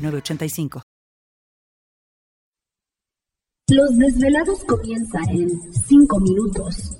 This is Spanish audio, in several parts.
985. Los desvelados comienzan en 5 minutos.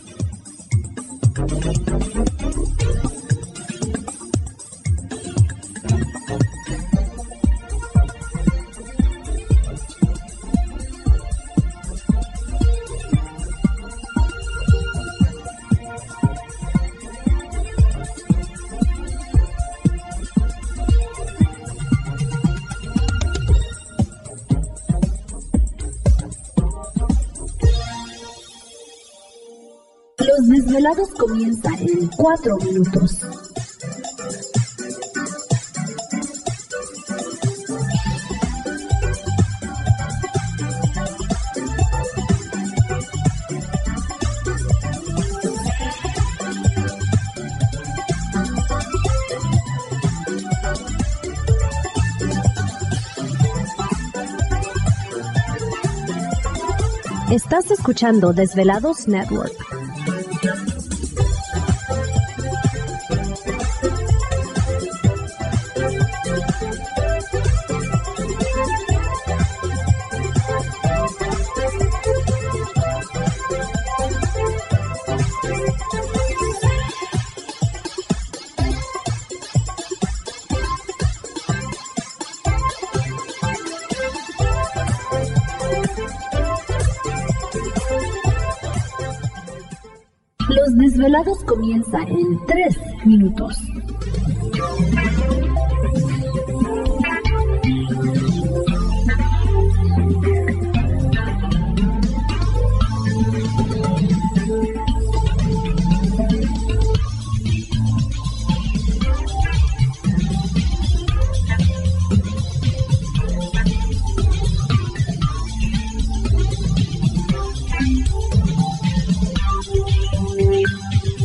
Desvelados comienza en cuatro minutos. Estás escuchando Desvelados Network. Desvelados comienza en tres minutos.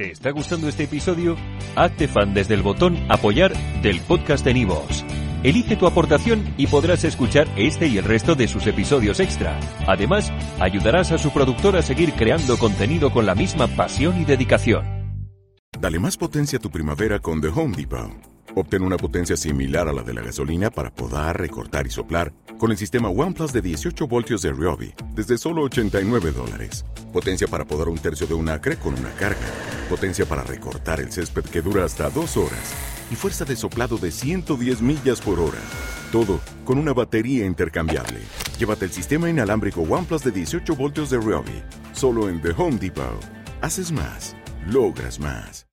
¿Te está gustando este episodio? Hazte fan desde el botón Apoyar del podcast de Nivos. Elige tu aportación y podrás escuchar este y el resto de sus episodios extra. Además, ayudarás a su productor a seguir creando contenido con la misma pasión y dedicación. Dale más potencia a tu primavera con The Home Depot. Obtén una potencia similar a la de la gasolina para podar, recortar y soplar con el sistema OnePlus de 18 voltios de Ryobi desde solo 89 dólares. Potencia para podar un tercio de un acre con una carga. Potencia para recortar el césped que dura hasta dos horas. Y fuerza de soplado de 110 millas por hora. Todo con una batería intercambiable. Llévate el sistema inalámbrico OnePlus de 18 voltios de Ryobi. Solo en The Home Depot. Haces más. Logras más.